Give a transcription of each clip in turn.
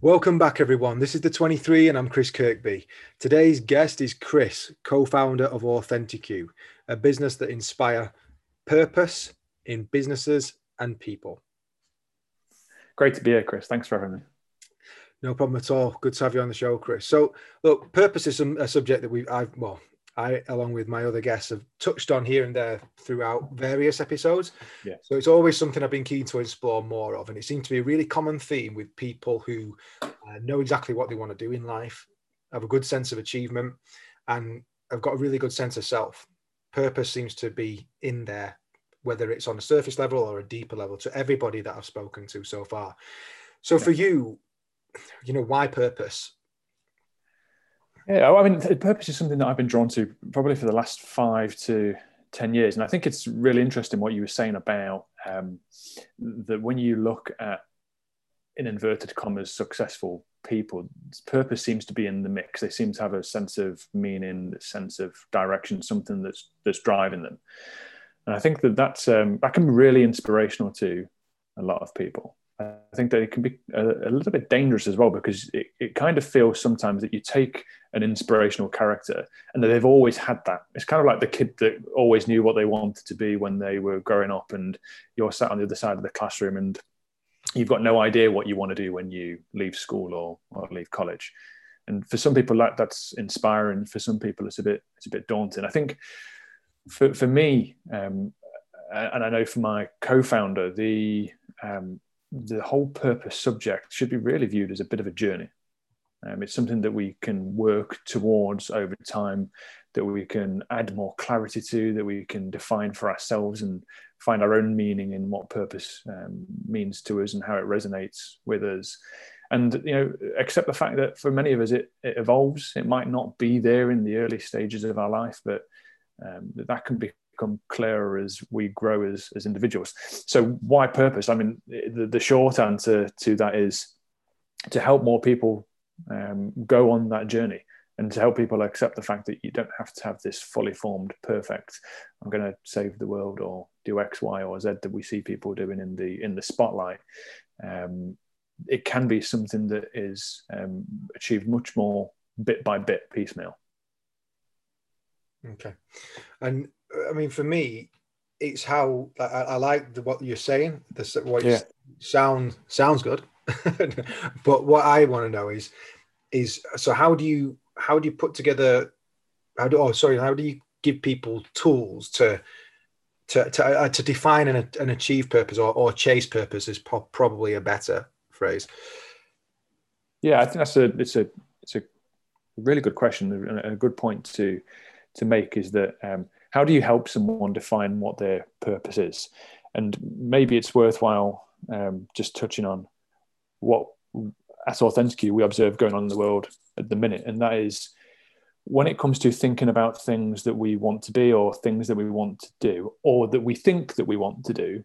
Welcome back, everyone. This is the 23, and I'm Chris Kirkby. Today's guest is Chris, co founder of Authenticu, a business that inspire purpose in businesses and people. Great to be here, Chris. Thanks for having me. No problem at all. Good to have you on the show, Chris. So, look, purpose is a subject that we, I've, well, I, along with my other guests, have touched on here and there throughout various episodes. Yeah. So it's always something I've been keen to explore more of, and it seems to be a really common theme with people who uh, know exactly what they want to do in life, have a good sense of achievement, and have got a really good sense of self. Purpose seems to be in there, whether it's on a surface level or a deeper level, to everybody that I've spoken to so far. So yeah. for you, you know, why purpose? Yeah, I mean, purpose is something that I've been drawn to probably for the last five to 10 years. And I think it's really interesting what you were saying about um, that when you look at, in inverted commas, successful people, purpose seems to be in the mix. They seem to have a sense of meaning, a sense of direction, something that's that's driving them. And I think that that's um, that can be really inspirational to a lot of people. I think that it can be a, a, little bit dangerous as well because it, it kind of feels sometimes that you take an inspirational character and that they've always had that. It's kind of like the kid that always knew what they wanted to be when they were growing up, and you're sat on the other side of the classroom and you've got no idea what you want to do when you leave school or, or leave college. And for some people, that that's inspiring. For some people, it's a bit it's a bit daunting. I think for for me, um, and I know for my co-founder, the um, the whole purpose subject should be really viewed as a bit of a journey. Um, it's something that we can work towards over time, that we can add more clarity to, that we can define for ourselves and find our own meaning in what purpose um, means to us and how it resonates with us. And you know, accept the fact that for many of us, it, it evolves. It might not be there in the early stages of our life, but um, that can be become clearer as we grow as, as individuals. So, why purpose? I mean, the, the short answer to that is to help more people um, go on that journey and to help people accept the fact that you don't have to have this fully formed, perfect, I'm going to save the world or do X, Y, or Z that we see people doing in the in the spotlight. Um, it can be something that is um, achieved much more bit by bit, piecemeal. Okay, and I mean, for me, it's how I, I like the, what you're saying. The what yeah. sound sounds good, but what I want to know is is so how do you how do you put together? How do oh sorry how do you give people tools to to to, uh, to define and, and achieve purpose or, or chase purpose is po- probably a better phrase. Yeah, I think that's a it's a it's a really good question and a good point to to make is that um, how do you help someone define what their purpose is? And maybe it's worthwhile um, just touching on what at Authenticu we observe going on in the world at the minute, and that is when it comes to thinking about things that we want to be or things that we want to do or that we think that we want to do,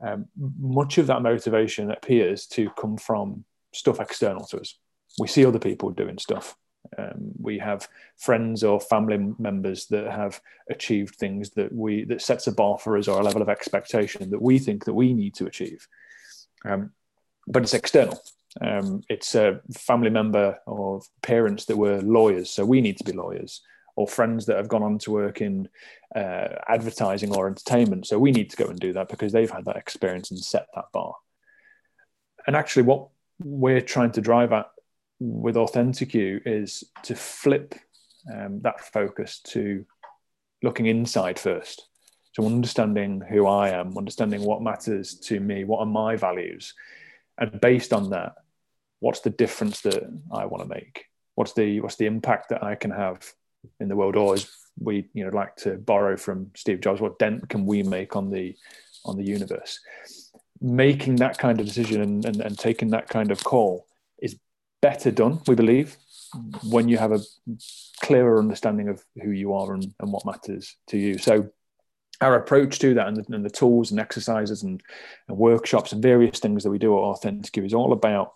um, much of that motivation appears to come from stuff external to us. We see other people doing stuff um, we have friends or family members that have achieved things that we that sets a bar for us or a level of expectation that we think that we need to achieve. Um, but it's external. Um, it's a family member or parents that were lawyers, so we need to be lawyers, or friends that have gone on to work in uh, advertising or entertainment, so we need to go and do that because they've had that experience and set that bar. And actually, what we're trying to drive at with Authenticu is to flip um, that focus to looking inside first. So understanding who I am, understanding what matters to me, what are my values, and based on that, what's the difference that I want to make? What's the what's the impact that I can have in the world? Or as we you know like to borrow from Steve Jobs, what dent can we make on the on the universe? Making that kind of decision and, and, and taking that kind of call better done, we believe, when you have a clearer understanding of who you are and, and what matters to you. So, our approach to that and the, and the tools and exercises and, and, workshops and various things that we do at Authenticu is all about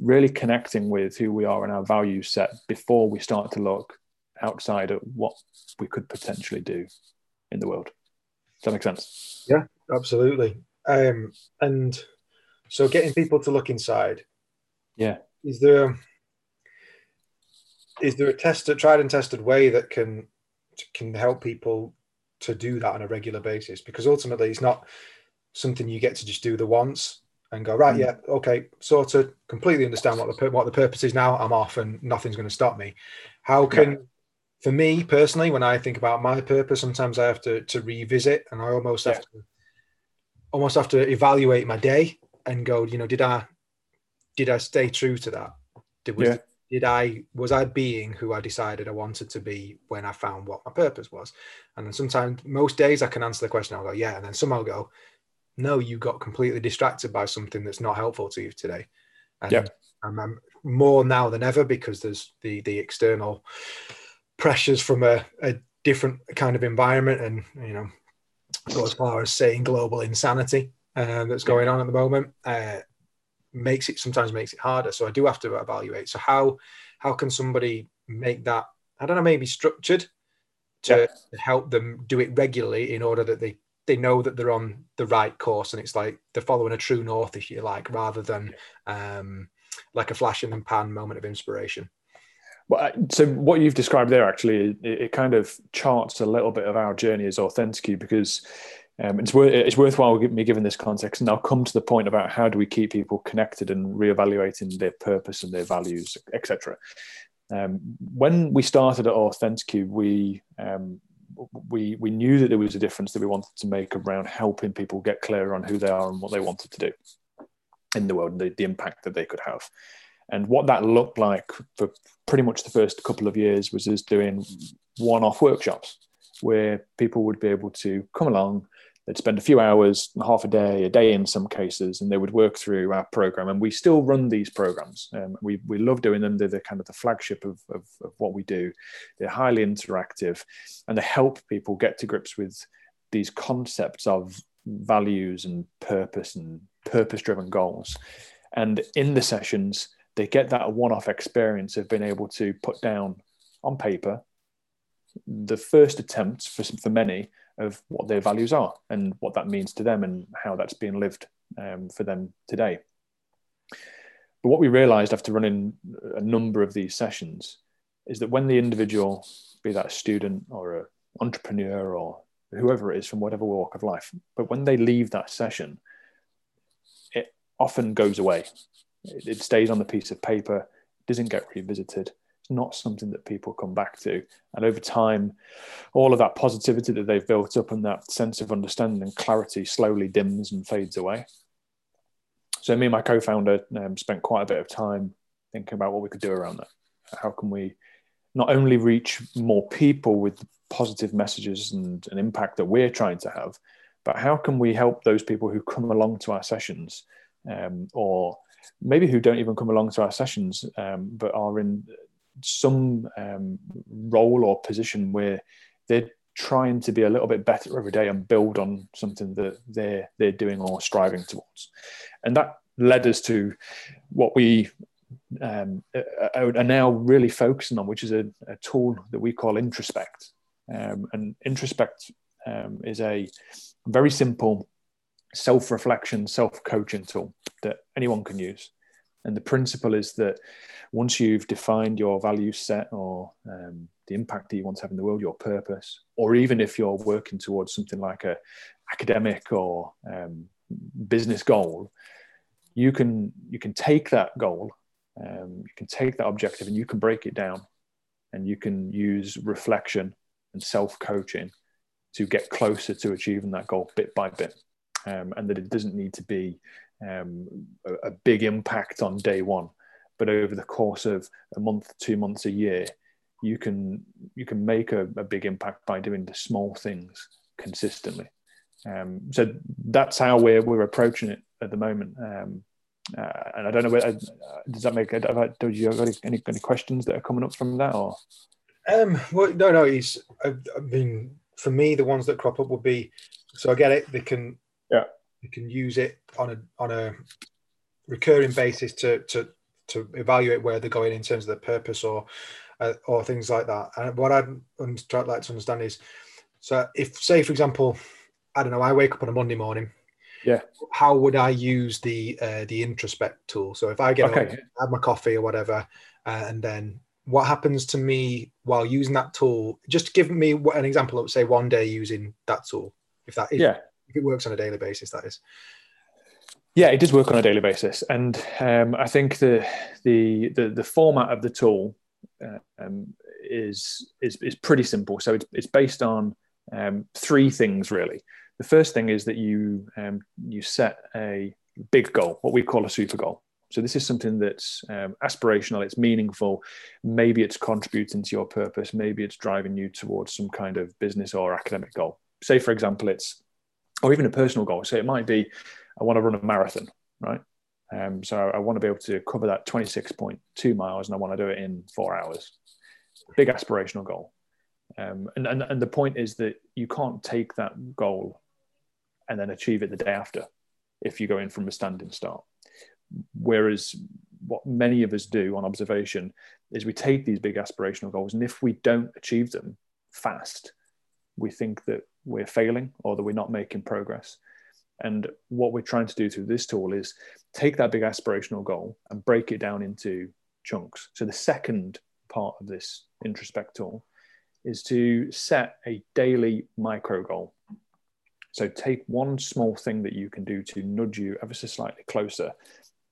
really connecting with who we are and our value set before we start to look outside at what we could potentially do in the world. Does that make sense? Yeah, absolutely. Um, and so getting people to look inside. Yeah is there is there a tested, tried and tested way that can can help people to do that on a regular basis? Because ultimately, it's not something you get to just do the once and go right. Mm. Yeah, okay, sort of completely understand what the what the purpose is now. I'm off, and nothing's going to stop me. How can yeah. for me personally, when I think about my purpose, sometimes I have to to revisit, and I almost yeah. have to almost have to evaluate my day and go, you know, did I did I stay true to that? Did was, yeah. did I was I being who I decided I wanted to be when I found what my purpose was? And then sometimes most days I can answer the question, I'll go, yeah, and then some I'll go, no, you got completely distracted by something that's not helpful to you today. And yeah. I'm, I'm more now than ever because there's the the external pressures from a, a different kind of environment and you know go as far as saying global insanity uh, that's going on at the moment uh, makes it sometimes makes it harder. So I do have to evaluate. So how how can somebody make that I don't know maybe structured to yeah. help them do it regularly in order that they they know that they're on the right course and it's like they're following a true north if you like rather than um, like a flash in the pan moment of inspiration. Well, so what you've described there actually, it, it kind of charts a little bit of our journey as Authenticu because um, it's, worth, it's worthwhile me giving this context, and I'll come to the point about how do we keep people connected and reevaluating their purpose and their values, etc. Um, when we started at Authenticu, we um, we we knew that there was a difference that we wanted to make around helping people get clearer on who they are and what they wanted to do in the world, the, the impact that they could have. And what that looked like for pretty much the first couple of years was us doing one-off workshops where people would be able to come along, they'd spend a few hours, half a day, a day in some cases, and they would work through our program. And we still run these programs. Um, we, we love doing them. They're the kind of the flagship of, of, of, what we do. They're highly interactive and they help people get to grips with these concepts of values and purpose and purpose driven goals. And in the sessions, they get that one off experience of being able to put down on paper the first attempt for, for many of what their values are and what that means to them and how that's being lived um, for them today. But what we realized after running a number of these sessions is that when the individual, be that a student or an entrepreneur or whoever it is from whatever walk of life, but when they leave that session, it often goes away. It, stays on the piece of paper, doesn't get revisited, it's not something that people come back to. And over time, all of that positivity that they've built up and that sense of understanding and clarity slowly dims and fades away. So, me and my co founder um, spent quite a bit of time thinking about what we could do around that. How can we not only reach more people with positive messages and an impact that we're trying to have, but how can we help those people who come along to our sessions um, or maybe who don't even come along to our sessions um, but are in some um, role or position where they're trying to be a little bit better every day and build on something that they're they're doing or striving towards. And that led us to what we um, are now really focusing on which is a, a tool that we call introspect. Um, and introspect um, is a very simple self-reflection self-coaching tool that anyone can use and the principle is that once you've defined your value set or um, the impact that you want to have in the world, your purpose, or even if you're working towards something like a academic or um, business goal, you can you can take that goal, um, you can take that objective, and you can break it down, and you can use reflection and self coaching to get closer to achieving that goal bit by bit, um, and that it doesn't need to be um, a, a, big impact on day one, but over the course of a month, two months, a year, you can you can make a, a big impact by doing the small things consistently. Um, so that's how we're we're approaching it at the moment. Um, uh, and I don't know whether uh, does that make. Do you have any, any, any questions that are coming up from that or? Um, well, no, no. He's. I, I mean, for me, the ones that crop up would be. So I get it. They can. Yeah you can use it on a on a recurring basis to to to evaluate where they're going in terms of their purpose or uh, or things like that. And what I'd like to understand is, so if say for example, I don't know, I wake up on a Monday morning, Yeah. How would I use the uh, the introspect tool? So if I get okay. have my coffee or whatever, uh, and then what happens to me while using that tool? Just give me an example of say one day using that tool, if that is yeah if it works on a daily basis, that is. Yeah, it does work on a daily basis, and um, I think the, the, the the format of the tool uh, um, is is is pretty simple. So it's it's based on um, three things really. The first thing is that you um, you set a big goal, what we call a super goal. So this is something that's um, aspirational, it's meaningful. Maybe it's contributing to your purpose. Maybe it's driving you towards some kind of business or academic goal. Say, for example, it's or even a personal goal. So it might be I want to run a marathon, right? Um, so I want to be able to cover that 26.2 miles and I want to do it in four hours. Big aspirational goal. Um, and, and, and the point is that you can't take that goal and then achieve it the day after if you go in from a standing start. Whereas what many of us do on observation is we take these big aspirational goals, and if we don't achieve them fast, we think that we're failing or that we're not making progress. And what we're trying to do through this tool is take that big aspirational goal and break it down into chunks. So the second part of this introspect tool is to set a daily micro goal. So take one small thing that you can do to nudge you ever so slightly closer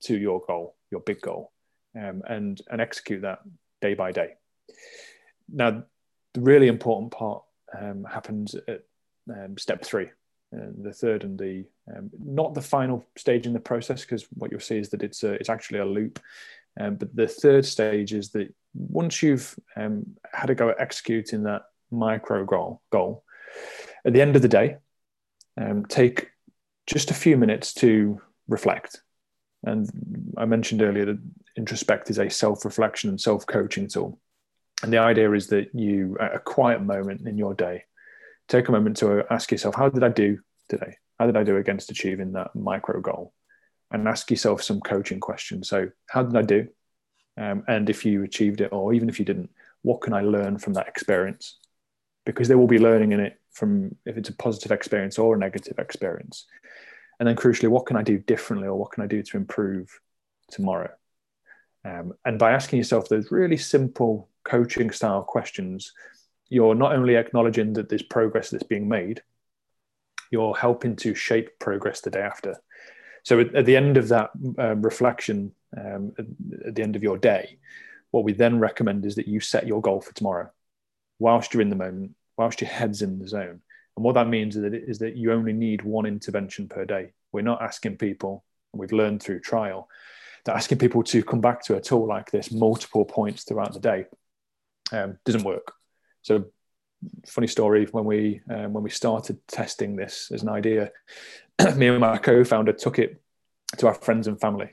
to your goal, your big goal, um, and and execute that day by day. Now, the really important part um, happens at um, step three, and the third and the um, not the final stage in the process because what you'll see is that it's a, it's actually a loop. Um, but the third stage is that once you've um, had a go at executing that micro goal goal at the end of the day um, take just a few minutes to reflect. And i mentioned earlier that introspect is a self-reflection and self-coaching tool. And the idea is that you at a quiet moment in your day take a moment to ask yourself, how did I do today? How did I do against achieving that micro goal? And ask yourself some coaching questions. So, how did I do? Um, and if you achieved it, or even if you didn't, what can I learn from that experience? Because there will be learning in it from if it's a positive experience or a negative experience. And then, crucially, what can I do differently, or what can I do to improve tomorrow? Um, and by asking yourself those really simple coaching style questions, you're not only acknowledging that there's progress that's being made, you're helping to shape progress the day after. So at, at the end of that um, reflection, um, at, at, the end of your day, what we then recommend is that you set your goal for tomorrow, whilst you're in the moment, whilst your head's in the zone. And what that means is that, is that you only need one intervention per day. We're not asking people, and we've learned through trial, that asking people to come back to a tool like this multiple points throughout the day um, doesn't work. So, funny story when we um, when we started testing this as an idea, me and my co-founder took it to our friends and family,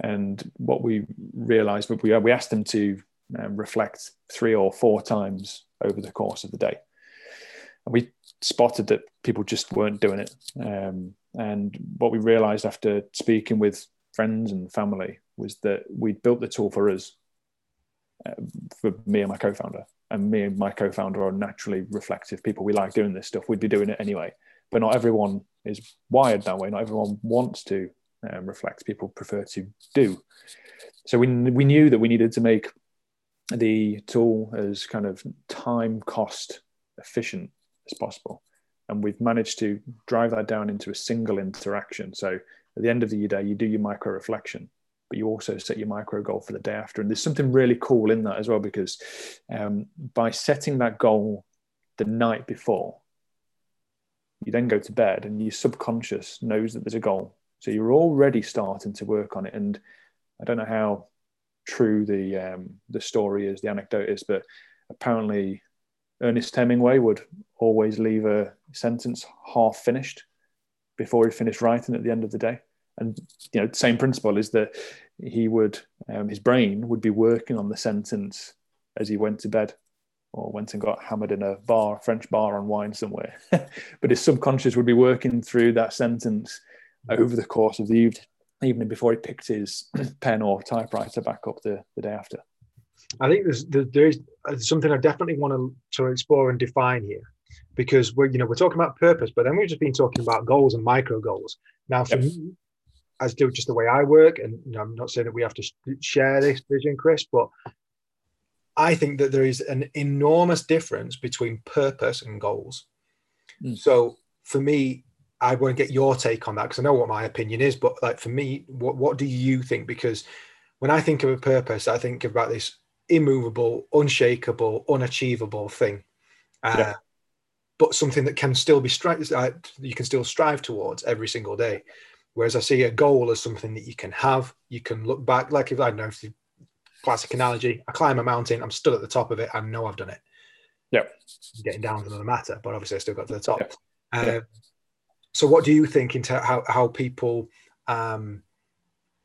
and what we realised but we we asked them to um, reflect three or four times over the course of the day, and we spotted that people just weren't doing it. Um, and what we realised after speaking with friends and family was that we'd built the tool for us, for me and my co-founder, and me and my co-founder are naturally reflective people. We like doing this stuff. We'd be doing it anyway, but not everyone is wired that way. Not everyone wants to um, reflect. People prefer to do. So we we knew that we needed to make the tool as kind of time cost efficient as possible, and we've managed to drive that down into a single interaction. So at the end of the day, you do your micro reflection but you also set your micro goal for the day after. And there's something really cool in that as well, because um, by setting that goal the night before, you then go to bed and your subconscious knows that there's a goal. So you're already starting to work on it. And I don't know how true the um, the story is, the anecdote is, but apparently Ernest Hemingway would always leave a sentence half finished before he finished writing at the end of the day and you know same principle is that he would um, his brain would be working on the sentence as he went to bed or went and got hammered in a bar french bar on wine somewhere. But his subconscious would be working through that sentence over the course of the evening evening before he picked his pen or typewriter back up the, the day after. I think there's there is something i definitely want to, to explore and define here because we're you know we're talking about purpose but then we've just been talking about goals and micro goals. Now, for yep. me, as do just the way I work, and you know, I'm not saying that we have to share this vision, Chris, but I think that there is an enormous difference between purpose and goals. Mm. So for me, I want to get your take on that because I know what my opinion is, but like for me, what what do you think? Because when I think of a purpose, I think about this immovable, unshakable, unachievable thing. Uh, yeah. But something that can still be stri- uh, you can still strive towards every single day. Whereas I see a goal as something that you can have, you can look back, like if I don't know, if classic analogy, I climb a mountain, I'm still at the top of it, I know I've done it. Yeah. Getting down is another matter, but obviously I still got to the top. Yeah. Yeah. So what do you think into how, how people um,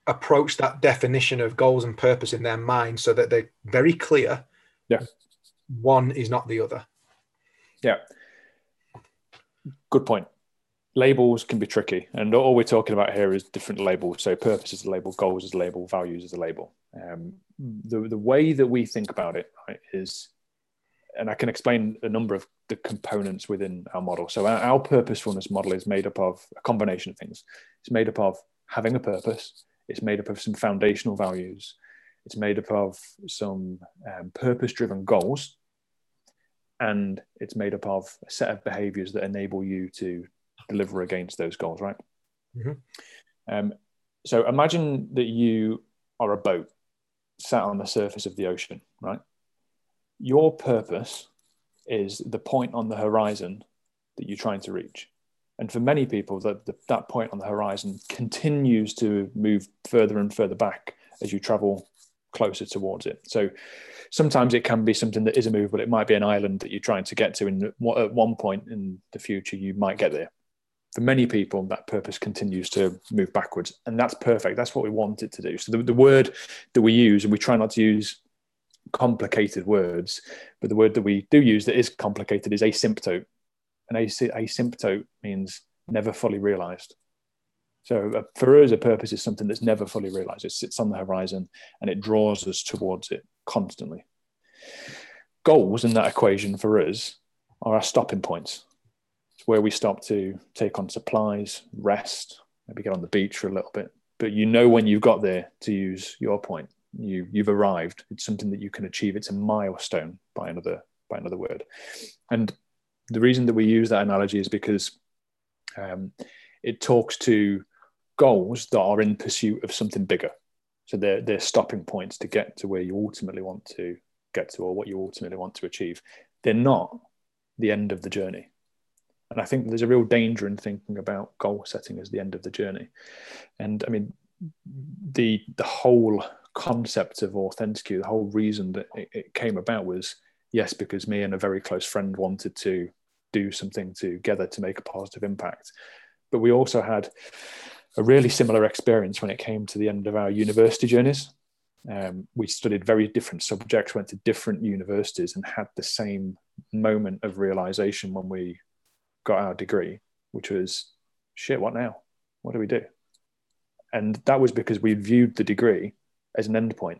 approach that definition of goals and purpose in their mind so that they're very clear? Yeah. One is not the other. Yeah. Good point labels can be tricky and all we're talking about here is different labels. So purpose is a label goals is a label values is a label. Um, the, the way that we think about it is and i can explain a number of the components within our model. So our, our purposefulness model is made up of a combination of things. It's made up of having a purpose. It's made up of some foundational values. It's made up of some um, purpose driven goals. And it's made up of a set of behaviors that enable you to deliver against those goals, right? Mm-hmm. Um, so imagine that you are a boat sat on the surface of the ocean, right? Your purpose is the point on the horizon that you're trying to reach. And for many people, that that point on the horizon continues to move further and further back as you travel closer towards it. So sometimes it can be something that is a move, but it might be an island that you're trying to get to. And at one point in the future, you might get there for many people, that purpose continues to move backwards. And that's perfect. That's what we want it to do. So the, the word that we use, and we try not to use complicated words, but the word that we do use that is complicated is asymptote. And asymptote means never fully realized. So uh, for us, a purpose is something that's never fully realized. It sits on the horizon and it draws us towards it constantly. Goals in that equation for us are our stopping points where we stop to take on supplies, rest, maybe get on the beach for a little bit. But you know when you've got there, to use your point, you you've arrived. It's something that you can achieve. It's a milestone by another by another word. And the reason that we use that analogy is because um, it talks to goals that are in pursuit of something bigger. So they're they're stopping points to get to where you ultimately want to get to or what you ultimately want to achieve. They're not the end of the journey. And I think there's a real danger in thinking about goal setting as the end of the journey. And I mean, the the whole concept of authenticity, the whole reason that it, it came about was yes, because me and a very close friend wanted to do something together to make a positive impact. But we also had a really similar experience when it came to the end of our university journeys. Um, we studied very different subjects, went to different universities, and had the same moment of realization when we got our degree, which was shit, what now? What do we do? And that was because we viewed the degree as an endpoint.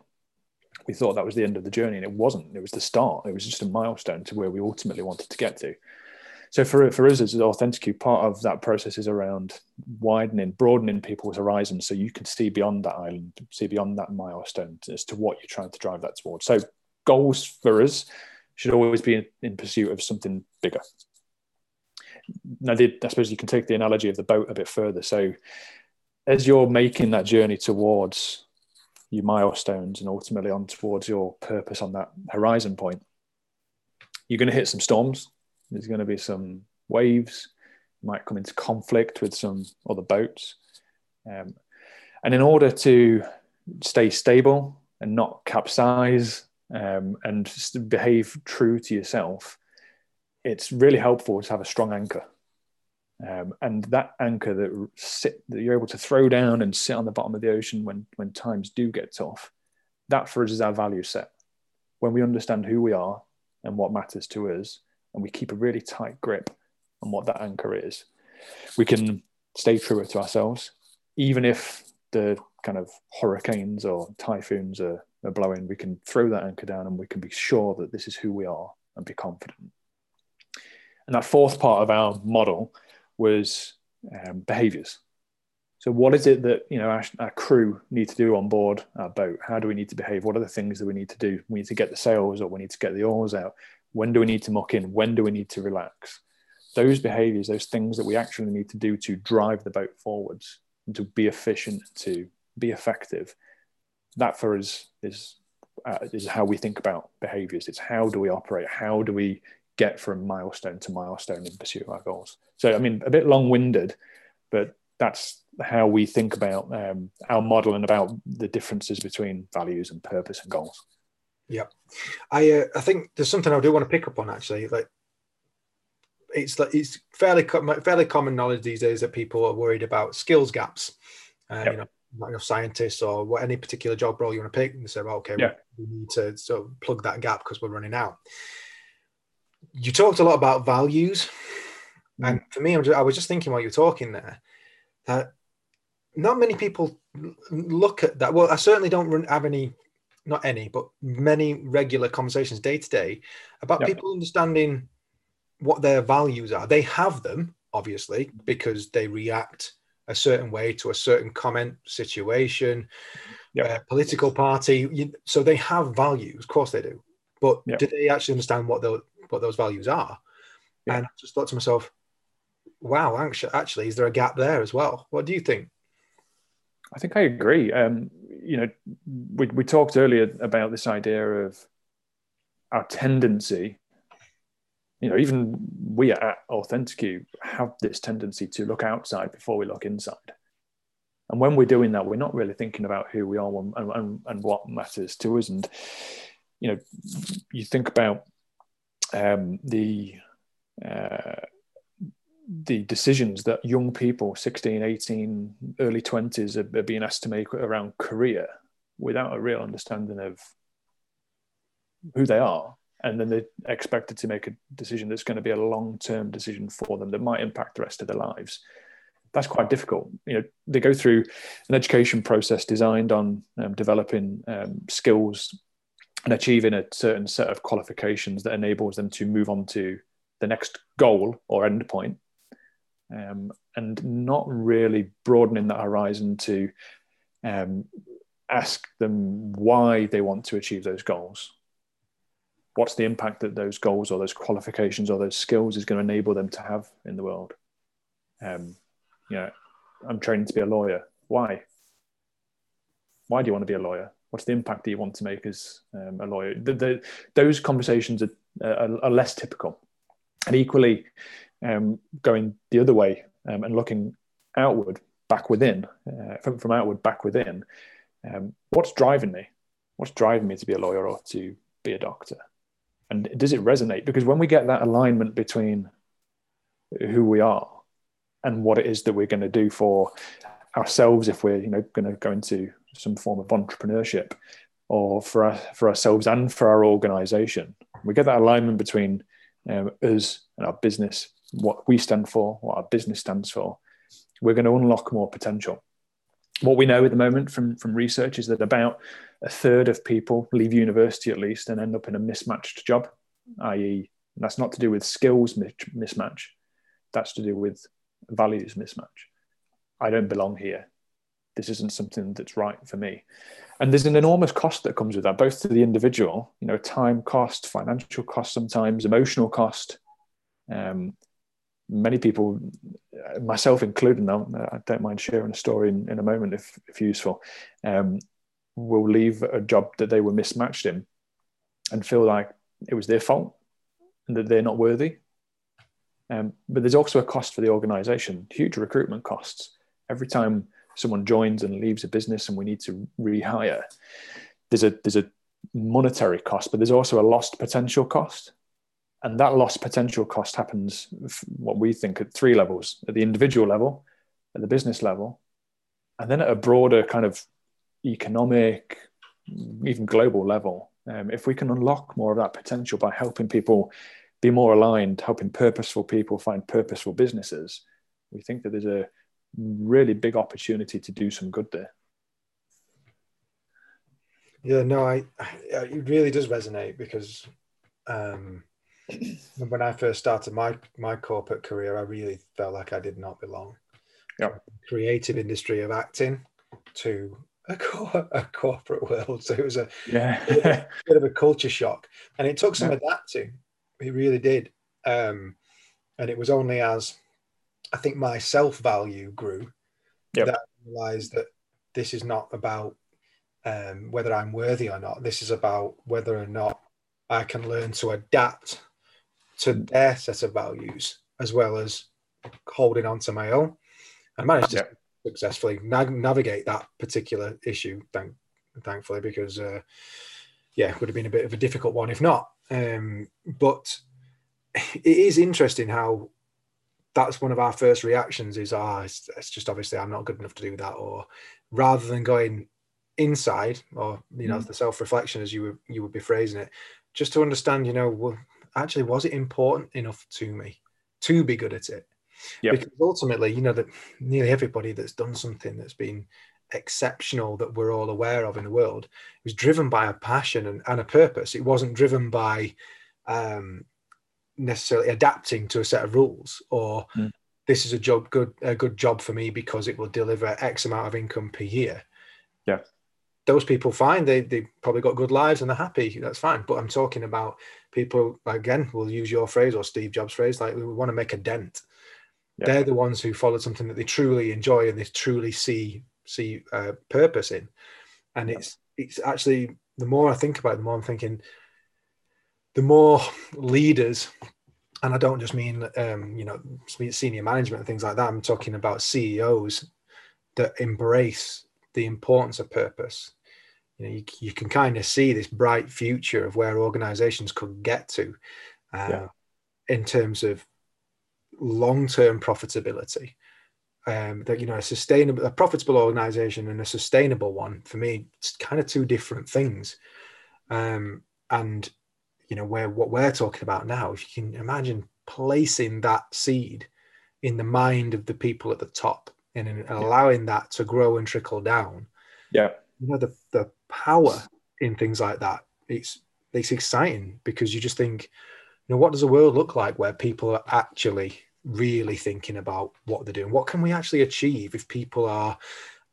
We thought that was the end of the journey, and it wasn't. It was the start. It was just a milestone to where we ultimately wanted to get to. So for, for us as Authenticu, part of that process is around widening, broadening people's horizons so you can see beyond that island, see beyond that milestone as to what you're trying to drive that towards. So goals for us should always be in pursuit of something bigger, now, I suppose you can take the analogy of the boat a bit further. So, as you're making that journey towards your milestones and ultimately on towards your purpose on that horizon point, you're going to hit some storms. There's going to be some waves. You might come into conflict with some other boats. Um, and in order to stay stable and not capsize um, and behave true to yourself, it's really helpful to have a strong anchor. Um, and that anchor that sit that you're able to throw down and sit on the bottom of the ocean when when times do get tough, that for us is our value set. When we understand who we are and what matters to us, and we keep a really tight grip on what that anchor is, we can stay truer to ourselves, even if the kind of hurricanes or typhoons are, are blowing. We can throw that anchor down and we can be sure that this is who we are and be confident. And that fourth part of our model was um, behaviors. So, what is it that you know our, our, crew need to do on board our boat? How do we need to behave? What are the things that we need to do? We need to get the sails, or we need to get the oars out. When do we need to muck in? When do we need to relax? Those behaviors, those things that we actually need to do to drive the boat forwards and to be efficient, to be effective. That for us is uh, is how we think about behaviors. It's how do we operate? How do we get from milestone to milestone in pursuit of our goals? So, I mean, a bit long winded, but that's how we think about um, our model and about the differences between values and purpose and goals. Yeah, I uh, I think there's something I do want to pick up on actually. Like, it's like it's fairly fairly common knowledge these days that people are worried about skills gaps. Uh, yep. You know, not enough scientists or what any particular job role you want to pick, and they say, well, okay, yeah. we, we need to sort of plug that gap because we're running out. You talked a lot about values, mm. and for me, just, i was just thinking while you were talking there that not many people look at that. Well, I certainly don't have any, not any, but many regular conversations day to day about yep. people understanding what their values are. They have them, obviously, because they react a certain way to a certain comment, situation, yep. uh, political party. You, so they have values, of course they do. But yep. do they actually understand what those what those values are? Yep. And I just thought to myself, wow, actually, is there a gap there as well? What do you think? I think I agree. Um, you know, we, we talked earlier about this idea of our tendency you know, even we at Authenticu have this tendency to look outside before we look inside. And when we're doing that, we're not really thinking about who we are and, and, and what matters to us. And, you know, you think about um, the, uh, the decisions that young people, 16, 18, early 20s, are, are being asked to make around career without a real understanding of who they are. And then they're expected to make a decision that's going to be a long-term decision for them that might impact the rest of their lives. That's quite difficult. You know they go through an education process designed on um, developing um, skills and achieving a certain set of qualifications that enables them to move on to the next goal or endpoint um, and not really broadening that horizon to um, ask them why they want to achieve those goals. What's the impact that those goals or those qualifications or those skills is going to enable them to have in the world? Um, you know i'm training to be a lawyer. Why? Why do you want to be a lawyer what's the impact that you want to make as um, a lawyer? The, the, those conversations are, are, are, less typical. And equally um, going the other way um, and looking outward back within uh, from, from outward back within um, what's driving me? What's driving me to be a lawyer or to be a doctor? And does it resonate? Because when we get that alignment between who we are and what it is that we're going to do for ourselves if we're you know going to go into some form of entrepreneurship or for us, for ourselves and for our organization we get that alignment between um, us and our business what we stand for what our business stands for we're going to unlock more potential what we know at the moment from from research is that about a third of people leave university at least and end up in a mismatched job, i.e., that's not to do with skills mismatch, that's to do with values mismatch. I don't belong here. This isn't something that's right for me. And there's an enormous cost that comes with that, both to the individual, you know, time cost, financial cost, sometimes emotional cost. Um, many people, myself included, now I don't mind sharing a story in, in a moment if, if useful. Um, will leave a job that they were mismatched in and feel like it was their fault and that they're not worthy. Um, but there's also a cost for the organization, huge recruitment costs. Every time someone joins and leaves a business and we need to rehire, there's a there's a monetary cost, but there's also a lost potential cost. And that lost potential cost happens what we think at three levels at the individual level, at the business level, and then at a broader kind of economic, even global level. Um, if we can unlock more of that potential by helping people be more aligned, helping purposeful people find purposeful businesses, we think that there's a really big opportunity to do some good there. Yeah, no, I, I it really does resonate because um, when I first started my my corporate career, I really felt like I did not belong. yeah. creative industry of acting to a, co- a corporate world. So it was a, yeah. bit, of a bit of a culture shock, and it took some yeah. adapting. It really did. Um, and it was only as I think my self value grew yep. that I realized that this is not about um, whether I'm worthy or not. This is about whether or not I can learn to adapt to their set of values as well as holding on to my own. I managed to yep. successfully na- navigate that particular issue, thank, thankfully, because uh, yeah, it would have been a bit of a difficult one if not. Um, but it is interesting how that's one of our first reactions is ah it's, it's, just obviously i'm not good enough to do that or rather than going inside or you know mm. the self-reflection as you were you would be phrasing it just to understand you know well actually was it important enough to me to be good at it yep. because ultimately you know that nearly everybody that's done something that's been exceptional that we're all aware of in the world was driven by a passion and, and a purpose it wasn't driven by um, necessarily adapting to a set of rules or mm. this is a job good a good job for me because it will deliver x amount of income per year yeah those people fine they they probably got good lives and they're happy that's fine but i'm talking about people again we'll use your phrase or steve jobs phrase like we want to make a dent yeah. they're the ones who followed something that they truly enjoy and they truly see see uh, purpose in and yeah. it's it's actually the more i think about it the more i'm thinking the more leaders and I don't just mean um, you know senior management and things like that. I'm talking about CEOs that embrace the importance of purpose. You know, you, you can kind of see this bright future of where organizations could get to uh, yeah. in terms of long-term profitability. Um, that you know, a sustainable, a profitable organization and a sustainable one for me, it's kind of two different things. Um, and you know where what we're talking about now if you can imagine placing that seed in the mind of the people at the top and, allowing that to grow and trickle down. Yeah. You know the the power in things like that it's it's exciting because you just think you know what does the world look like where people are actually really thinking about what they're doing? What can we actually achieve if people are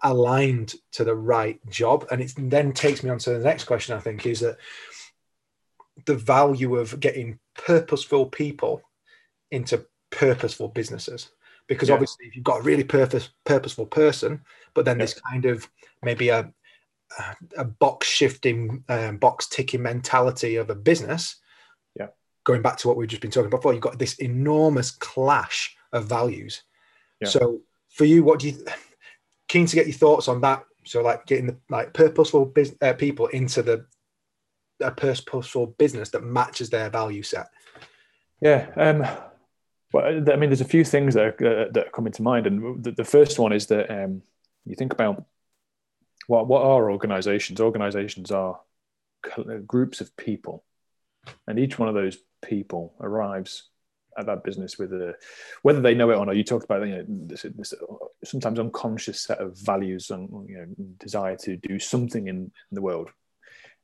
aligned to the right job? And it then takes me on to the next question i think is that the value of getting purposeful people into purposeful businesses because yeah. obviously if you've got a really purpose purposeful person but then yeah. this kind of maybe a a box shifting um, box ticking mentality of a business yeah going back to what we've just been talking about before you've got this enormous clash of values yeah. so for you what do you keen to get your thoughts on that so like getting the like purposeful business, uh, people into the a purposeful business that matches their value set? Yeah. Um, well, I mean, there's a few things that are, uh, that are coming to mind, and the, the first one is that um, you think about what what are organizations? Organizations are groups of people, and each one of those people arrives at that business with a whether they know it or not. You talked about you know this, this sometimes unconscious set of values and you know desire to do something in, in the world,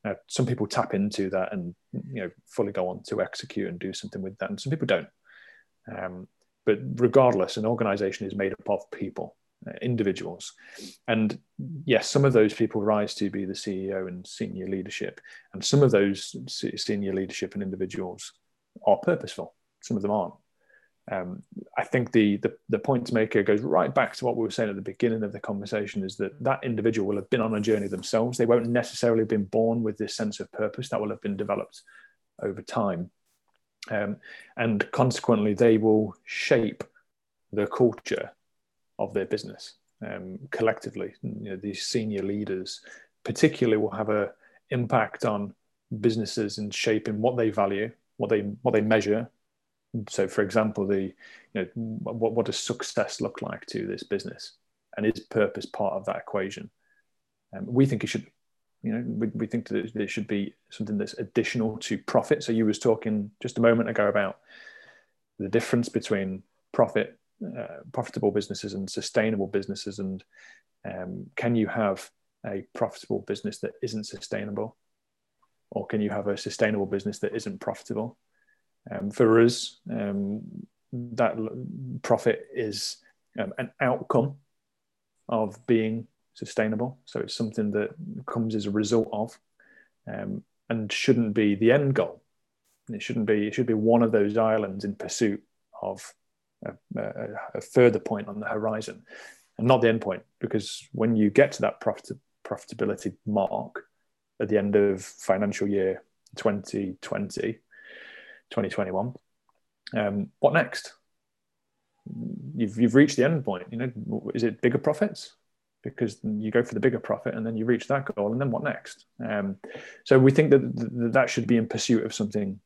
uh, some people tap into that and you know fully go on to execute and do something with that, and some people don't. Um, but regardless, an organization is made up of people, uh, individuals, and yes, some of those people rise to be the CEO and senior leadership, and some of those senior leadership and individuals are purposeful. Some of them aren't um, I think the, the the point to make here goes right back to what we were saying at the beginning of the conversation is that that individual will have been on a journey themselves. They won't necessarily have been born with this sense of purpose that will have been developed over time, um, and consequently, they will shape the culture of their business um, collectively. You know, these senior leaders, particularly, will have a impact on businesses in shaping what they value, what they what they measure, so for example the you know what, what does success look like to this business? And is purpose part of that equation? Um, we think it should you know we, we think that it should be something that's additional to profit. So you was talking just a moment ago about the difference between profit uh, profitable businesses and sustainable businesses. And um, can you have a profitable business that isn't sustainable? Or can you have a sustainable business that isn't profitable um, for us, um, that profit is um, an outcome of being sustainable. So it's something that comes as a result of, um, and shouldn't be the end goal. It shouldn't be. It should be one of those islands in pursuit of a, a, a further point on the horizon, and not the end point. Because when you get to that profit, profitability mark at the end of financial year 2020, 2021, um, what next? You've, you've reached the end point. You know, is it bigger profits? Because you go for the bigger profit and then you reach that goal, and then what next? Um, so we think that that should be in pursuit of something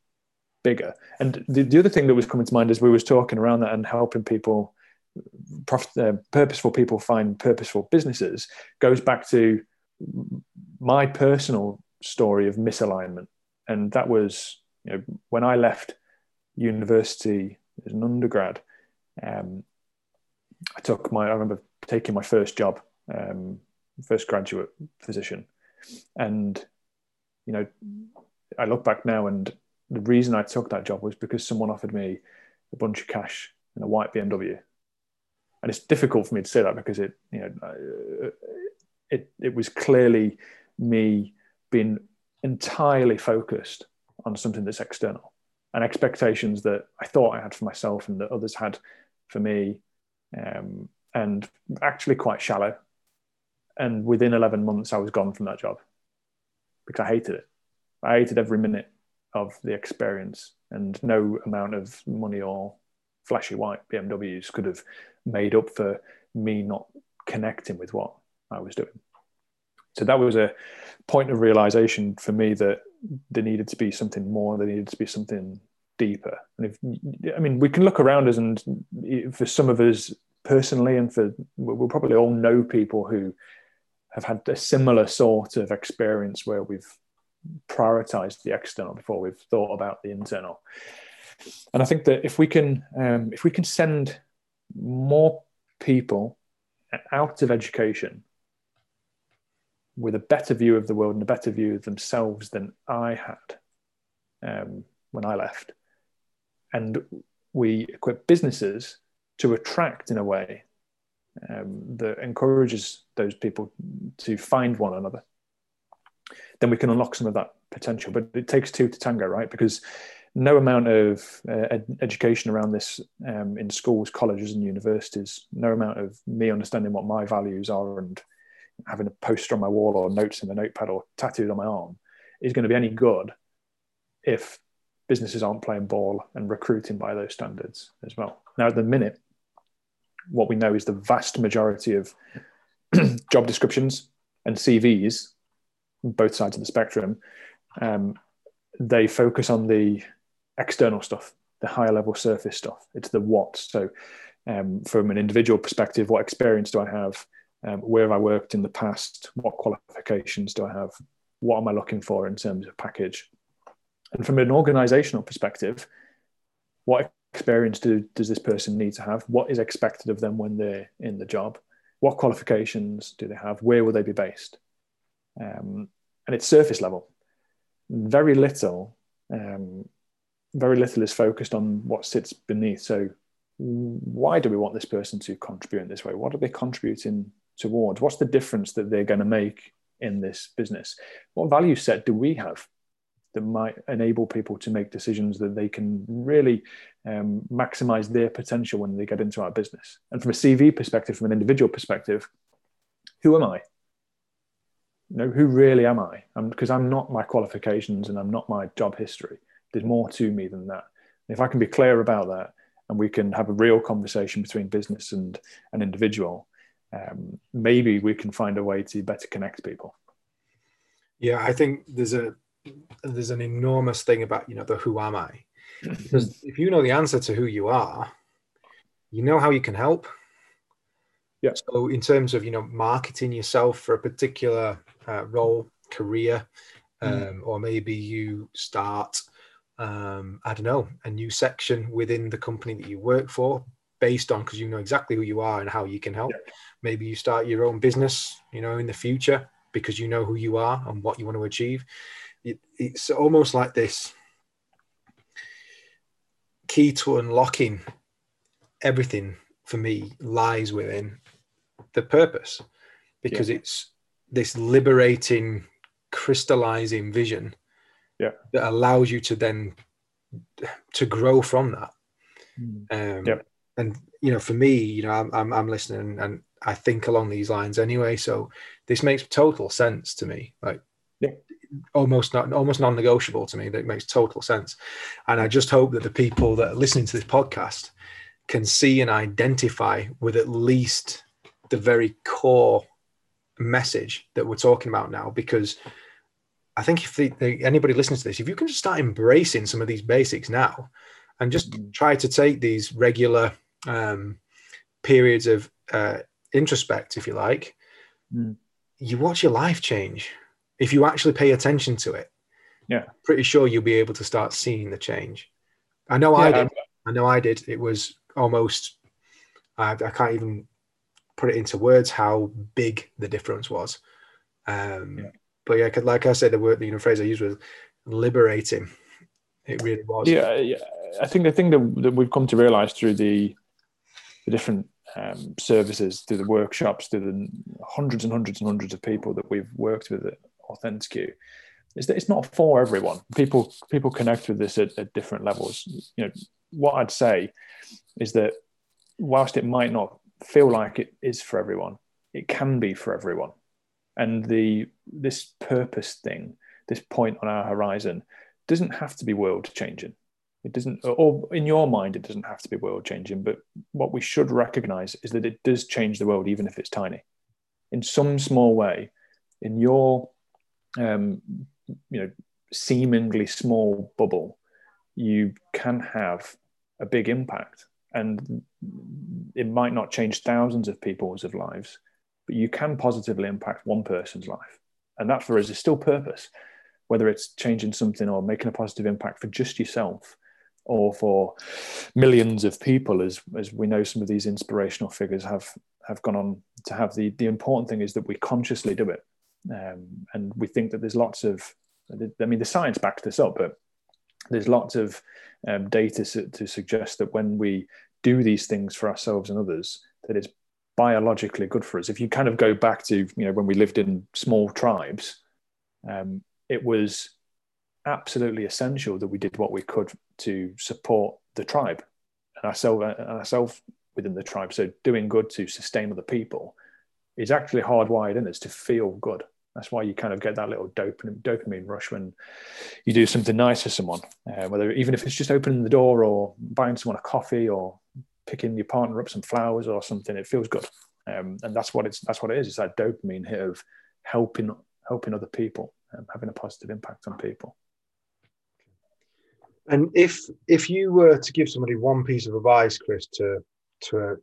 bigger. And the, the other thing that was coming to mind as we was talking around that and helping people, profit, uh, purposeful people find purposeful businesses goes back to my personal story of misalignment. And that was, you know, when I left university as an undergrad, um, I took my, I remember taking my first job, um, first graduate position. And, you know, I look back now and the reason I took that job was because someone offered me a bunch of cash and a white BMW. And it's difficult for me to say that because it, you know, uh, it, it was clearly me being entirely focused on something that's external and expectations that I thought I had for myself and that others had for me, um, and actually quite shallow. And within 11 months, I was gone from that job because I hated it. I hated every minute of the experience, and no amount of money or flashy white BMWs could have made up for me not connecting with what I was doing. So that was a point of realization for me that there needed to be something more, there needed to be something deeper. And if I mean, we can look around us, and for some of us personally, and for we'll probably all know people who have had a similar sort of experience where we've prioritized the external before we've thought about the internal. And I think that if we can, um, if we can send more people out of education with a better view of the world and a better view of themselves than I had um, when I left, and we equip businesses to attract in a way um, that encourages those people to find one another then we can unlock some of that potential. But it takes two to tango, right? Because no amount of uh, ed- education around this um, in schools, colleges, and universities, no amount of me understanding what my values are and having a poster on my wall or notes in the notepad or tattooed on my arm is going to be any good if businesses aren't playing ball and recruiting by those standards as well. Now, at the minute, what we know is the vast majority of job descriptions and CVs both sides of the spectrum, um, they focus on the external stuff, the higher level surface stuff. It's the what. So, um, from an individual perspective, what experience do I have? Um, where have I worked in the past? What qualifications do I have? What am I looking for in terms of package? And from an organizational perspective, what experience do, does this person need to have? What is expected of them when they're in the job? What qualifications do they have? Where will they be based? um, and it's surface level. Very little, um, very little is focused on what sits beneath. So, why do we want this person to contribute in this way? What are they contributing towards? What's the difference that they're going to make in this business? What value set do we have that might enable people to make decisions that they can really um, maximize their potential when they get into our business? And from a CV perspective, from an individual perspective, who am I? you know, who really am I? Because I'm, I'm, not my qualifications and I'm not my job history. There's more to me than that. if I can be clear about that and we can have a real conversation between business and an individual, um, maybe we can find a way to better connect people. Yeah, I think there's a there's an enormous thing about you know the who am I? Because if you know the answer to who you are, you know how you can help. Yeah. So in terms of you know marketing yourself for a particular uh, role, career, hmm. um, mm. or maybe you start, um, I don't know, a new section within the company that you work for based on because you know exactly who you are and how you can help. Yeah. Maybe you start your own business, you know, in the future because you know who you are and what you want to achieve. It, it's almost like this key to unlocking everything for me lies within the purpose because yeah. it's this liberating crystallizing vision yeah. that allows you to then to grow from that mm. um, yeah. And you know for me you know I'm, I'm, I'm listening and i think along these lines anyway. So this makes total sense to me. Like yeah. almost not almost non-negotiable to me that makes total sense. And i just hope that the people that are listening to this podcast can see and identify with at least the very core message that we're talking about now. Because I think if the, anybody listens to this, if you can just start embracing some of these basics now and just mm. try to take these regular um, periods of uh, introspect, if you like, mm. you watch your life change. If you actually pay attention to it, yeah, pretty sure you'll be able to start seeing the change. I know yeah, I did. I know I did. It was almost, I, I can't even put it into words how big the difference was. Um, yeah. But yeah, like I said, the word, you know, phrase I used was liberating. It really was. Yeah, yeah. I think the thing that, that we've come to realize through the the different um, services, through the workshops, through the hundreds and hundreds and hundreds of people that we've worked with at Authenticu, is that it's not for everyone. People people connect with this at, at different levels. You know, what I'd say is that whilst it might not feel like it is for everyone, it can be for everyone and the this purpose thing this point on our horizon doesn't have to be world changing it doesn't or in your mind it doesn't have to be world changing but what we should recognize is that it does change the world even if it's tiny. In some small way in your um, you know seemingly small bubble you can have a big impact. And it might not change thousands of people's of lives but you can positively impact one person's life. And that for us is still purpose, whether it's changing something or making a positive impact for just yourself or for millions of people, as, as we know some of these inspirational figures have, have gone on to have. The, the important thing is that we consciously do it. Um, and we think that there's lots of, I mean, the science backs this up, but there's lots of um, data to, to suggest that when we do these things for ourselves and others, that it's biologically good for us. If you kind of go back to you know when we lived in small tribes, um, it was absolutely essential that we did what we could to support the tribe and ourselves and ourselves within the tribe. So doing good to sustain other people is actually hardwired in us to feel good. That's why you kind of get that little dopamine, dopamine rush when you do something nice for someone, uh, whether even if it's just opening the door or buying someone a coffee or picking your partner up some flowers or something, it feels good. Um, and that's what it's that's what it is. It's that dopamine hit of helping helping other people, and having a positive impact on people. And if if you were to give somebody one piece of advice, Chris, to to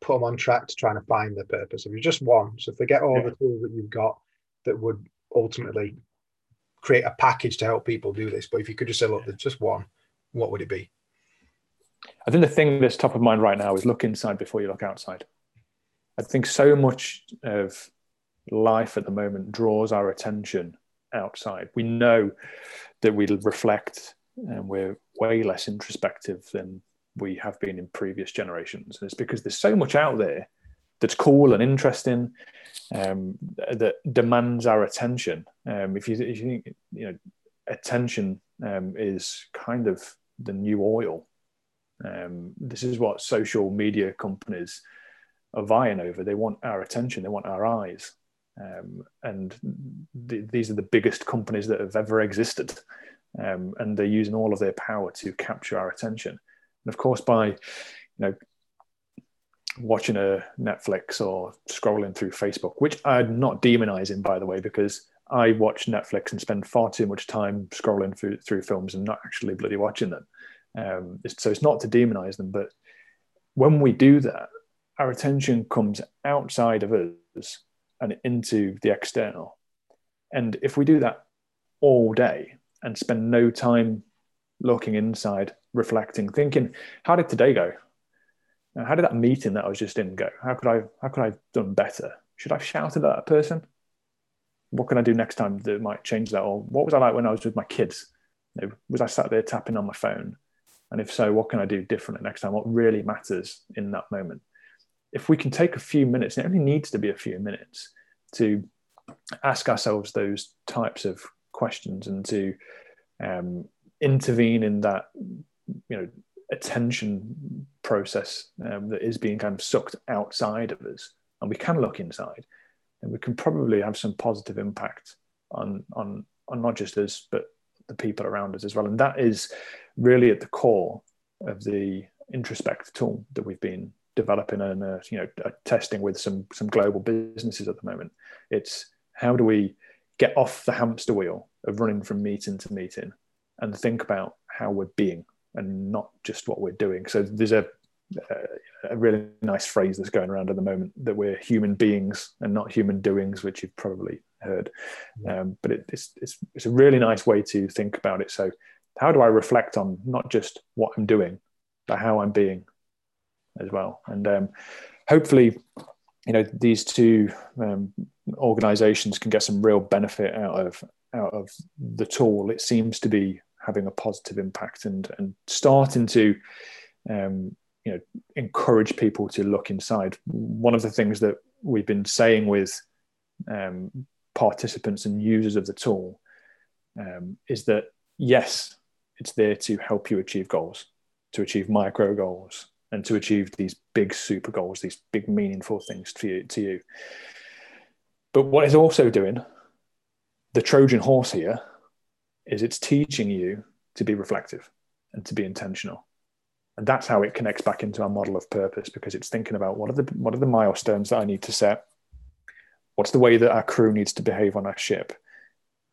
put them on track to trying to find their purpose, if you just one, so forget all yeah. the tools that you've got that would ultimately create a package to help people do this, but if you could just say, look, there's just one, what would it be? I think the thing that's top of mind right now is look inside before you look outside. I think so much of life at the moment draws our attention outside. We know that we reflect and we're way less introspective than we have been in previous generations. And it's because there's so much out there that's cool and interesting um, that demands our attention. Um, if you if you think you know attention um, is kind of the new oil um, this is what social media companies are vying over. They want our attention, they want our eyes. Um, and th- these are the biggest companies that have ever existed. Um, and they're using all of their power to capture our attention. And of course, by you know watching a Netflix or scrolling through Facebook, which I'm not demonizing, by the way, because I watch Netflix and spend far too much time scrolling through, through films and not actually bloody watching them. Um, so it's not to demonize them, but when we do that, our attention comes outside of us and into the external. And if we do that all day and spend no time looking inside, reflecting, thinking, how did today go? How did that meeting that I was just in go? How could I how could I have done better? Should I have shouted at that person? What can I do next time that might change that? Or what was I like when I was with my kids? You know, was I sat there tapping on my phone? And if so, what can I do differently next time? What really matters in that moment? if we can take a few minutes, it only needs to be a few minutes to ask ourselves those types of questions and to um, intervene in that, you know, attention process um, that is being kind of sucked outside of us, and we can look inside, and we can probably have some positive impact on on on not just us but the people around us as well. And that is really at the core of the introspect tool that we've been developing and uh, you know uh, testing with some some global businesses at the moment. It's how do we get off the hamster wheel of running from meeting to meeting and think about how we're being and not just what we're doing. So there's a a really nice phrase that's going around at the moment that we're human beings and not human doings, which you've probably heard. Um, but it, it's, it's, it's a really nice way to think about it. So, how do I reflect on not just what I'm doing, but how I'm being as well? And um, hopefully, you know, these two um, organizations can get some real benefit out of out of the tool. It seems to be having a positive impact and and starting to um, you know encourage people to look inside. One of the things that we've been saying with um, participants and users of the tool um, is that yes, it's there to help you achieve goals, to achieve micro goals, and to achieve these big super goals, these big meaningful things to you. To you. But what it's also doing, the Trojan horse here, is it's teaching you to be reflective and to be intentional. And that's how it connects back into our model of purpose because it's thinking about what are the what are the milestones that I need to set? What's the way that our crew needs to behave on our ship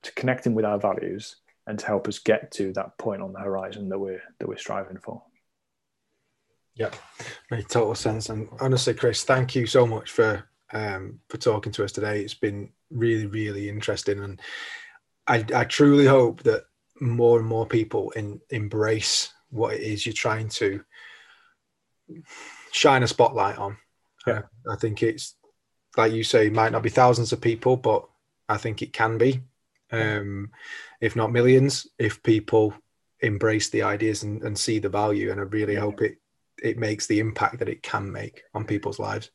to connect connecting with our values and to help us get to that point on the horizon that we're that we're striving for? Yeah made total sense. And honestly chris thank you so much for um, for talking to us today it's been really really interesting and i i truly hope that more and more people in, embrace what it is you're trying to shine a spotlight on. Yeah. Uh, I think it's like you say, might not be thousands of people, but I think it can be, um, if not millions, if people embrace the ideas and, and see the value. And I really yeah. hope it it makes the impact that it can make on people's lives.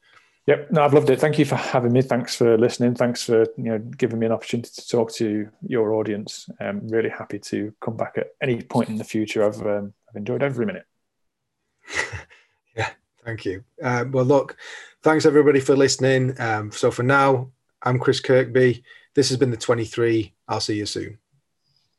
Yep, no, I've loved it. Thank you for having me. Thanks for listening. Thanks for you know giving me an opportunity to talk to your audience. I'm really happy to come back at any point in the future. I've um, I've enjoyed every minute. yeah, thank you. Um, well, look, thanks everybody for listening. Um, so for now, I'm Chris Kirkby. This has been the 23. I'll see you soon.